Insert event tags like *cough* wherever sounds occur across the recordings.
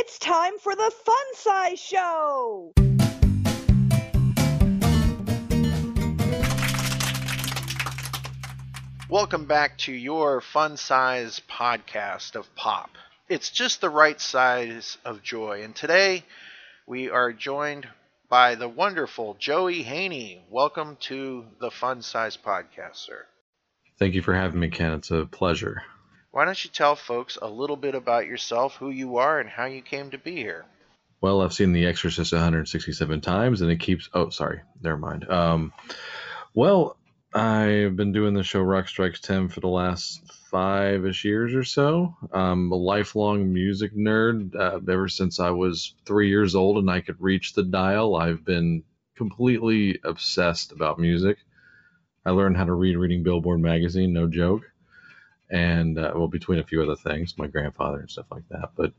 It's time for the Fun Size Show. Welcome back to your fun size podcast of pop. It's just the right size of joy. And today we are joined by the wonderful Joey Haney. Welcome to the Fun Size Podcast, sir. Thank you for having me, Ken. It's a pleasure. Why don't you tell folks a little bit about yourself, who you are, and how you came to be here? Well, I've seen The Exorcist 167 times, and it keeps. Oh, sorry, never mind. Um, well, I've been doing the show Rock Strikes 10 for the last five ish years or so. I'm a lifelong music nerd. Uh, ever since I was three years old and I could reach the dial, I've been completely obsessed about music. I learned how to read reading Billboard magazine, no joke. And, uh, well, between a few other things, my grandfather and stuff like that. But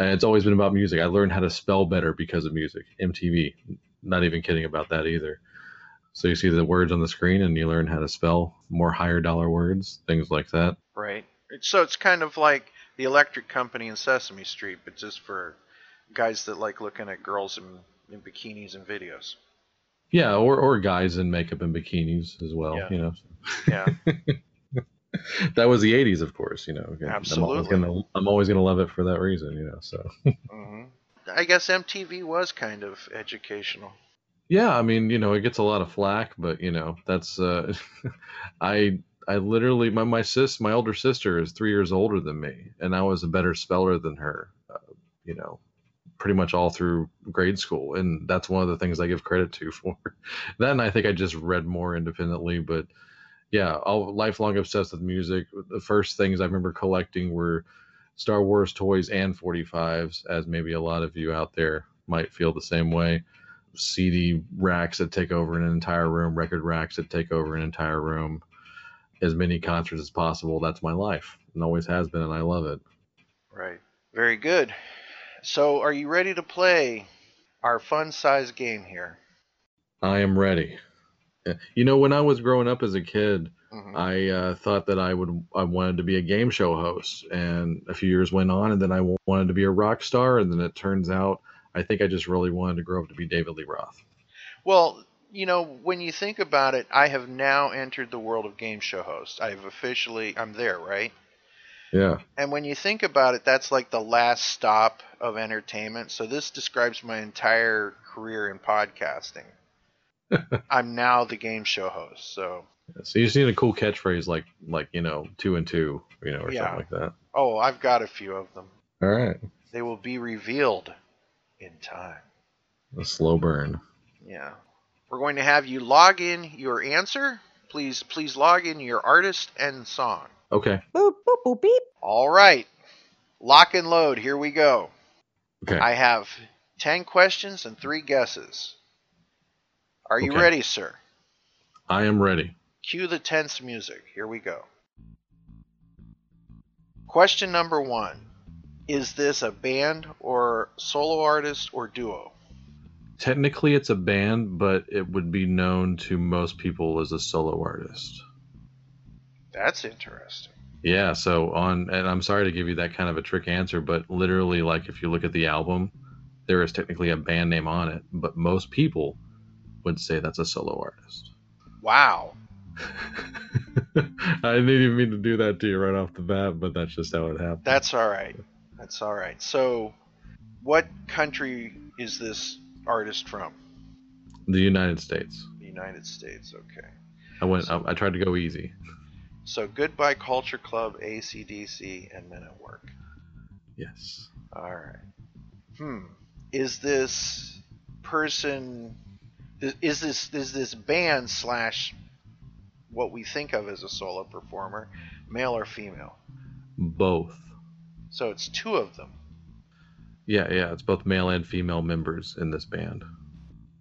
uh, it's always been about music. I learned how to spell better because of music. MTV. Not even kidding about that either. So you see the words on the screen and you learn how to spell more higher dollar words, things like that. Right. So it's kind of like the electric company in Sesame Street, but just for guys that like looking at girls in, in bikinis and videos. Yeah, or, or guys in makeup and bikinis as well, Yeah. you know. Yeah. *laughs* *laughs* that was the 80s, of course, you know. I'm always Absolutely. gonna I'm always going to love it for that reason, you know. So *laughs* hmm I guess MTV was kind of educational. Yeah, I mean, you know, it gets a lot of flack, but you know, that's uh *laughs* I I literally my my sis my older sister is 3 years older than me and I was a better speller than her, uh, you know, pretty much all through grade school and that's one of the things I give credit to for. Then I think I just read more independently, but yeah, all lifelong obsessed with music. The first things I remember collecting were Star Wars toys and 45s as maybe a lot of you out there might feel the same way. CD racks that take over an entire room, record racks that take over an entire room, as many concerts as possible. That's my life and always has been, and I love it. Right. Very good. So, are you ready to play our fun size game here? I am ready. You know, when I was growing up as a kid, Mhm. I uh, thought that I would I wanted to be a game show host, and a few years went on, and then I wanted to be a rock star, and then it turns out I think I just really wanted to grow up to be David Lee Roth. Well, you know, when you think about it, I have now entered the world of game show host. I've officially, I'm there, right? Yeah, And when you think about it, that's like the last stop of entertainment. So this describes my entire career in podcasting. I'm now the game show host. So, so you just need a cool catchphrase like like you know two and two, you know, or Yeah. something like that. oh, I've got a few of them. All right, They will be revealed in time. a slow burn. Yeah. We're going to have you log in your answer. Please, please log in your artist and song. Okay, Boop, boop, boop, beep. All right. Lock and load. Here we go. okay. I have 10 questions and 3 guesses. Are you Okay. ready, sir? I am ready. Cue the tense music. Here we go. Question number 1. Is this a band or solo artist or duo? Technically, it's a band, but it would be known to most people as a solo artist. That's interesting. Yeah, so on, and I'm sorry to give you that kind of a trick answer, but literally, like if you look at the album, there is technically a band name on it, but most people would say that's a solo artist. Wow. *laughs* I didn't even mean to do that to you right off the bat, but that's just how it happened. That's all right. That's all right. So, what country is this artist from? the United States. The United States. Okay. I went. I, I tried to go easy. So, Goodbye Culture Club, ACDC, and Men at Work. Yes. All right. Hmm. Is this person? Is this is this band slash what we think of as a solo performer, male or female? Both. So it's two of them. Yeah, yeah. It's both male and female members in this band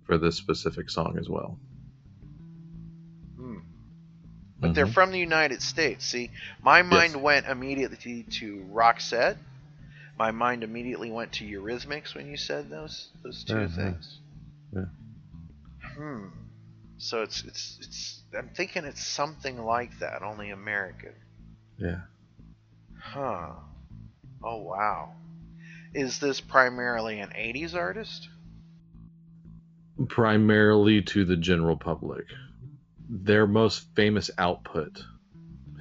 for this specific song as well. Hmm. But they're Mhm. from the United States. See, my mind Yes. went immediately to Roxette. My mind immediately went to Eurythmics when you said those those 2 Mhm. things. Yeah. Hmm. So it's it's it's. I'm thinking it's something like that, only American. Yeah. Huh. Oh wow. Is this primarily an 80s artist? Primarily to the general public. Their most famous output,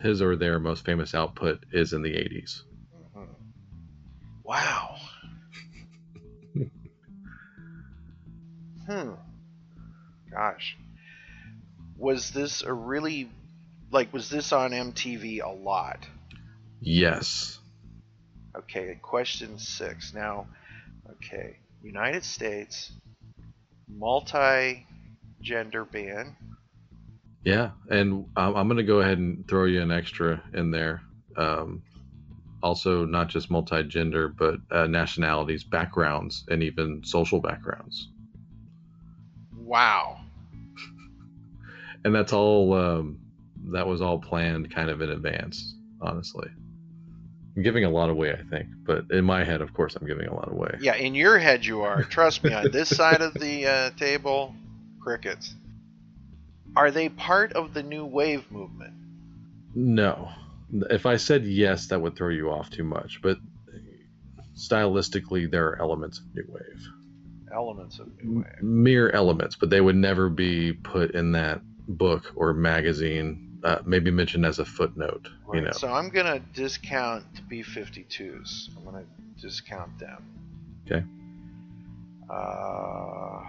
his or their most famous output, is in the 80s. Mhm. Wow. *laughs* hmm. Gosh. Was this a really like was this on MTV a lot? Yes. Okay, question 6. Now, okay, United States multi-gender band. Yeah, and um, I'm going to go ahead and throw you an extra in there. Um, also, not just multi-gender, but uh, nationalities, backgrounds, and even social backgrounds. Wow. And that's all. Um, that was all planned, kind of in advance. Honestly, I'm giving a lot away, I think. But in my head, of course, I'm giving a lot away. Yeah, in your head you are. *laughs* Trust me, on this side of the uh, table, crickets. Are they part of the new wave movement? No. If I said yes, that would throw you off too much. But stylistically, there are elements of new wave. Elements of new wave. mere elements, but they would never be put in that book or magazine. Uh, maybe mentioned as a footnote. You Right, know, So I'm gonna discount the B52s. I'm gonna discount them. Okay. Uh,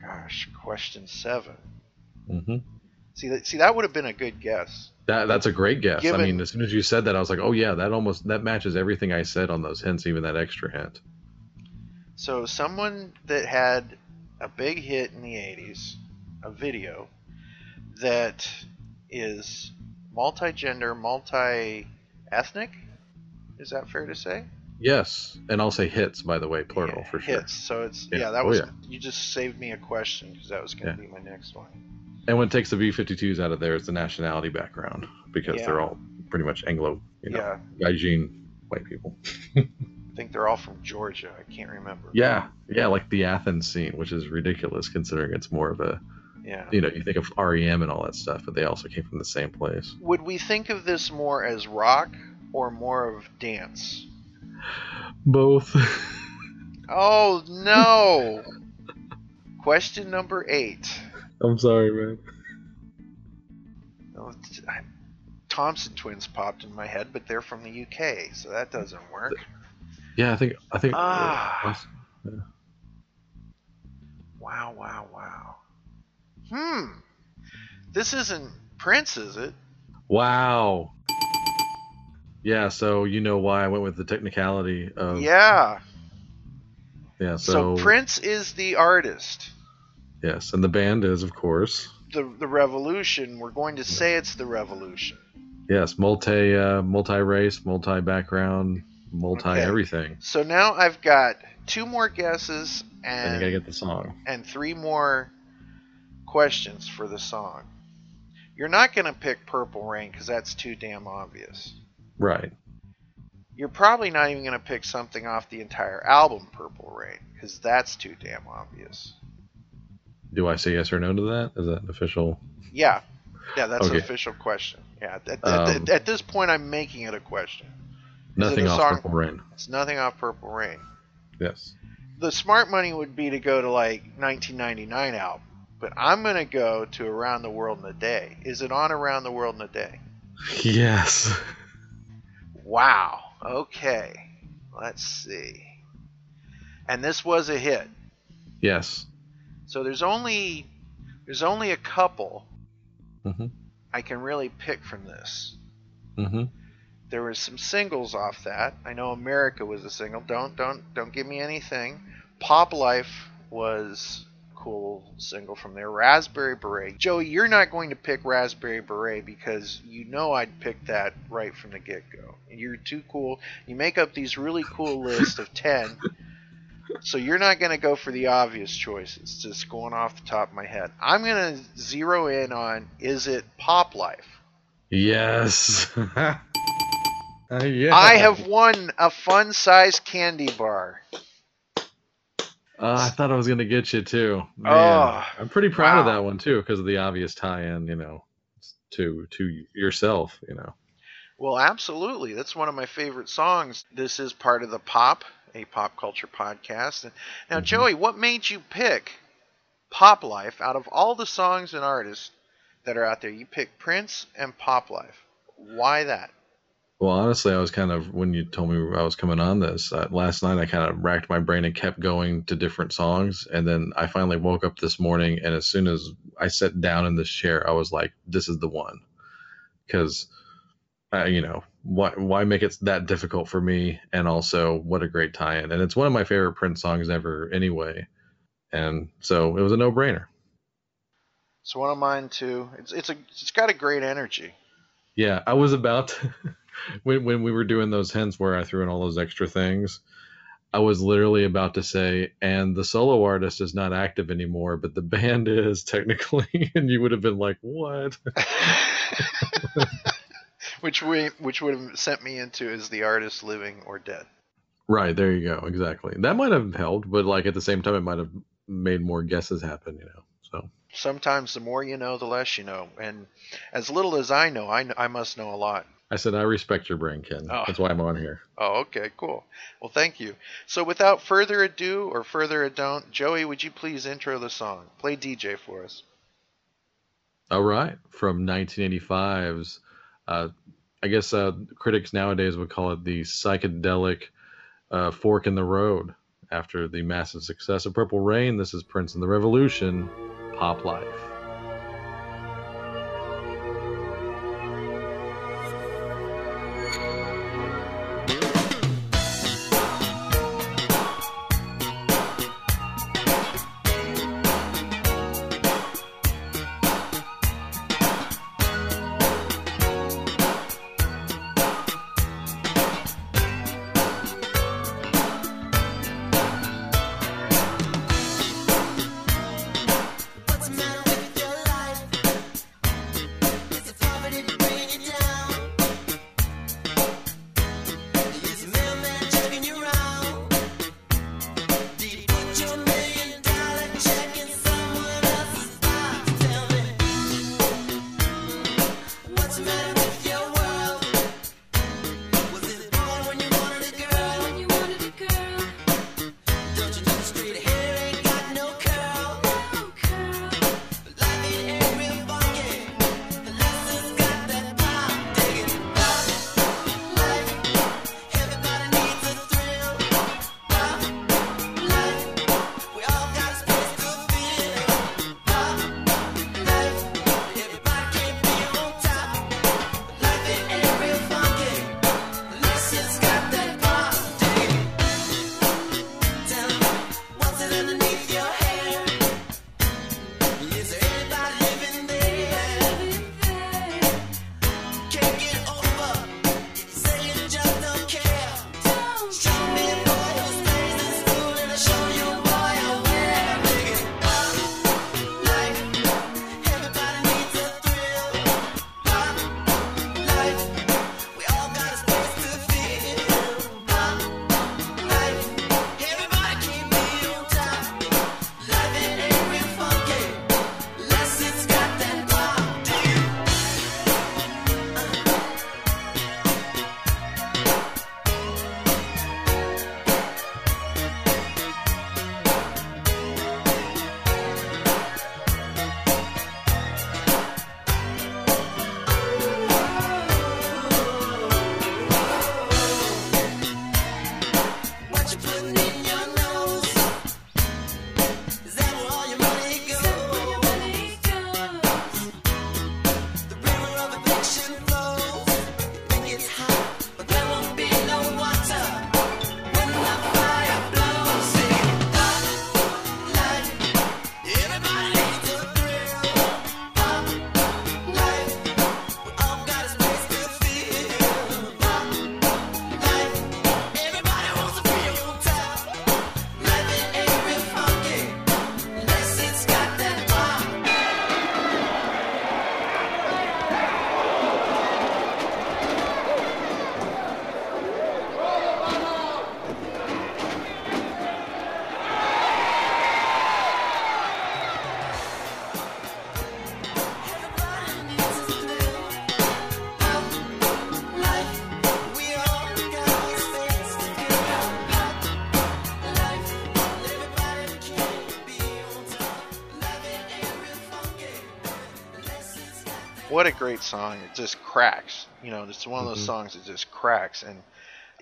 gosh, question seven. Mm-hmm. See that? See that would have been a good guess. that that's a great guess. I mean, as soon as you said that, I was like, oh yeah, that almost that matches everything I said on those hints, even that extra hint. So someone that had a big hit in the 80s, a video that is multi-gender, multi-ethnic. Is that fair to say? Yes, and I'll say hits by the way, plural Yeah, for sure. hits. So it's Yeah. yeah, that Oh, was yeah. you just saved me a question because that was going to be my next one. And what takes the B52s out of there is the nationality background because they're all pretty much Anglo, you know, Yeah, Gaijin white people. *laughs* I think they're all from Georgia. I can't remember. Yeah, yeah, like the Athens scene, which is ridiculous considering it's more of a, Yeah. you know, you think of REM and all that stuff, but they also came from the same place. Would we think of this more as rock or more of dance? Both. *laughs* Oh no! Question number eight. I'm sorry, man. Oh, I- Thompson twins popped in my head, but they're from the UK, so that doesn't work. Yeah, I think I think. Ah. Wow, wow, wow. Hmm. This isn't Prince, is it? Wow. Yeah, so you know why I went with the technicality of yeah. yeah. So, So, Prince is the artist. yes, and the band is of course The the revolution. We're going to say it's the revolution. yes multi uh, multi race, multi background, multi Okay. everything, So now I've got two more guesses and you and gotta get the song. and three more questions for the song. You're not going to pick Purple Rain because that's too damn obvious. Right. You're probably not even going to pick something off the entire album Purple Rain because that's too damn obvious. Do I say yes or no to that? Is that an official? Yeah. Yeah, that's Okay. an official question. Yeah, at, at- Um, at- at this point, I'm making it a question. Nothing off song? Purple Rain. It's nothing off Purple Rain. Yes. The smart money would be to go to like 1999 album, but I'm going to go to Around the World in a Day. Is it on Around the World in a Day? Yes. Wow. Okay. Let's see. And this was a hit. Yes. So there's only there's only a couple Mhm. I can really pick from this. Mm-hmm. There was some singles off that. I know America was a single. Don't don't don't give me anything. Pop Life was cool single from there. Raspberry Beret. Joey, you're not going to pick Raspberry Beret because you know I'd pick that right from the get-go. You're too cool. You make up these really cool lists of 10. So you're not going to go for the obvious choices, just going off the top of my head. I'm going to zero in on is it Pop Life? Yes. *laughs* uh, yeah. I have won a fun size candy bar. Uh, I thought I was gonna get you too. Man, Oh, I'm pretty proud of that one too because of the obvious tie-in, you know, to to yourself. You know. Well, absolutely. That's one of my favorite songs. This is part of the pop a pop culture podcast. Now, Mhm. Joey, what made you pick Pop Life out of all the songs and artists that are out there? You picked Prince and Pop Life. Why that? Well, honestly, I was kind of when you told me I was coming on this uh, last night. I kind of racked my brain and kept going to different songs, and then I finally woke up this morning. And as soon as I sat down in this chair, I was like, "This is the one," because uh, you know why why make it that difficult for me? And also, what a great tie-in! And it's one of my favorite Prince songs ever, anyway. And so it was a no-brainer. It's one of mine too. It's it's a it's got a great energy. Yeah, I was about to, *laughs* when when we were doing those hints where I threw in all those extra things. I was literally about to say, and the solo artist is not active anymore, but the band is technically, *laughs* and you would have been like, "What?" *laughs* which we which would have sent me into is the artist living or dead. Right there, you go. Exactly. That might have helped, but like at the same time, it might have made more guesses happen. You know. So Sometimes the more you know, the less you know, and as little as I know, I, I must know a lot. I said I respect your brain, Ken. Oh. That's why I'm on here. Oh, okay, cool. Well, thank you. So, without further ado or further ado, Joey, would you please intro the song? Play DJ for us. All right, from 1985's, uh, I guess uh, critics nowadays would call it the psychedelic uh, fork in the road. After the massive success of Purple Rain, this is Prince and the Revolution, Pop Life. What a great song! It just cracks. You know, it's one of those Mhm. songs that just cracks, and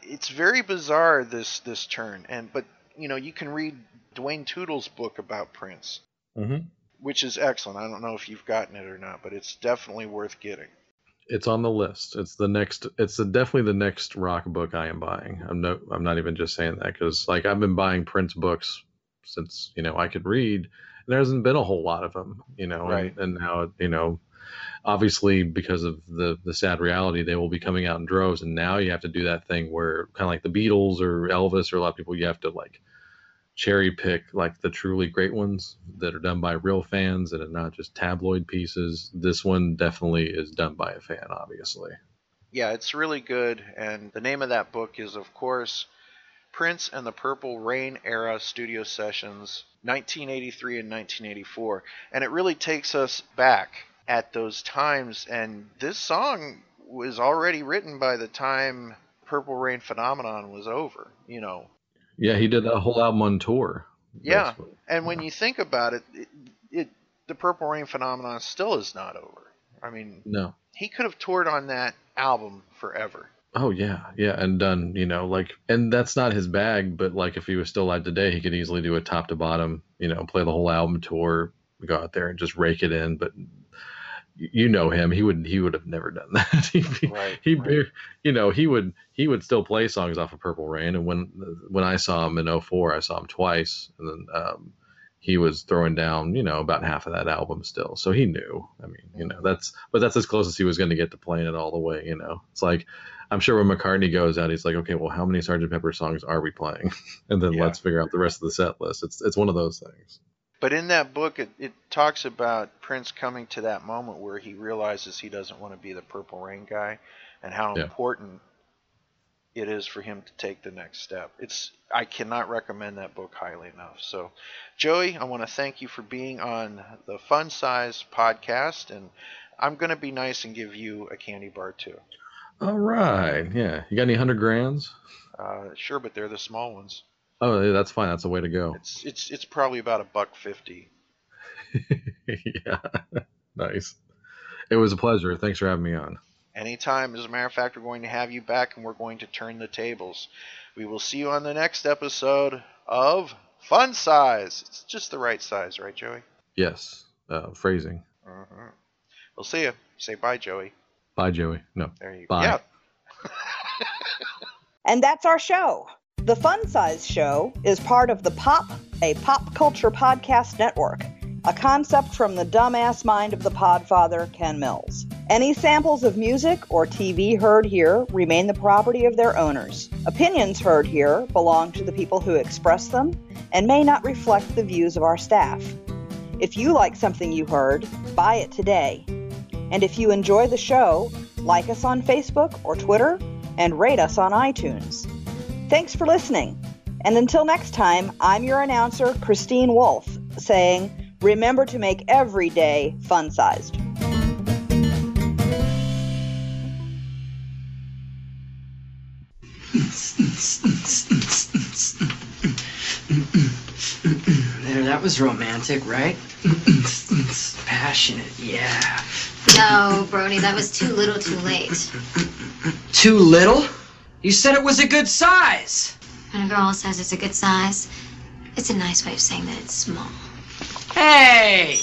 it's very bizarre this this turn. And but you know, you can read Duane Tudahl's book about Prince, hmm which is excellent. I don't know if you've gotten it or not, but it's definitely worth getting. It's on the list. It's the next. It's the, definitely the next rock book I am buying. I'm no. I'm not even just saying that because like I've been buying Prince books since you know I could read. and There hasn't been a whole lot of them, you know, Right. and, and now you know, obviously because of the the sad reality, they will be coming out in droves, and now you have to do that thing where kind of like the Beatles or Elvis or a lot of people, you have to like cherry pick like the truly great ones that are done by real fans and are not just tabloid pieces. This one definitely is done by a fan, obviously. Yeah, it's really good. And the name of that book is, of course, Prince and the Purple Rain Era Studio Sessions, 1983 and 1984. And it really takes us back at those times. And this song was already written by the time Purple Rain Phenomenon was over, you know. Yeah, he did that whole album on tour. Yeah. And when you think about it, it, it the Purple Rain Phenomenon still is not over. I mean, No. he could have toured on that album forever. Oh yeah, yeah, and done. You know, like, and that's not his bag. But like, if he was still alive today, he could easily do a top to bottom. You know, play the whole album tour, go out there and just rake it in. But you know him; he would he would have never done *laughs* that. Be- Right. he right. you know he would he would still play songs off of Purple Rain and when when I saw him in 04 I saw him twice and then um he was throwing down you know about half of that album still so he knew I mean you know that's but that's as close as he was going to get to playing it all the way you know it's like I'm sure when McCartney goes out he's like okay well how many Sgt. Pepper songs are we playing *laughs* and then Yeah. let's figure out the rest of the set list it's it's one of those things But in that book, it, it talks about Prince coming to that moment where he realizes he doesn't want to be the Purple Rain guy, and how Yeah. important it is for him to take the next step. It's I cannot recommend that book highly enough. So, Joey, I want to thank you for being on the Fun Size podcast, and I'm going to be nice and give you a candy bar too. all right yeah you got any hundred grands Uh, sure, but they're the small ones. Oh yeah, that's fine that's the way to go It's it's it's probably about a buck fifty. *laughs* yeah nice it was a pleasure thanks for having me on Anytime. As a matter of fact, we're going to have you back and we're going to turn the tables. We will see you on the next episode of Fun Size. It's just the right size, right, Joey? Yes, uh, phrasing. hmm We'll see you. Say bye, Joey. Bye, Joey. No. There you Bye. go. *laughs* *laughs* And that's our show. The Fun Size Show is part of the Pop, a pop culture podcast network, a concept from the dumbass mind of the podfather, Ken Mills. Any samples of music or TV heard here remain the property of their owners. Opinions heard here belong to the people who express them and may not reflect the views of our staff. If you like something you heard, buy it today. And if you enjoy the show, like us on Facebook or Twitter and rate us on iTunes. Thanks for listening. And until next time, I'm your announcer, Christine Wolf, saying, remember to make every day fun sized. There, that was romantic, right? Passionate, yeah. No, Brony, that was too little too late. Too little? You said it was a good size. When a girl says it's a good size, it's a nice way of saying that it's small. Hey!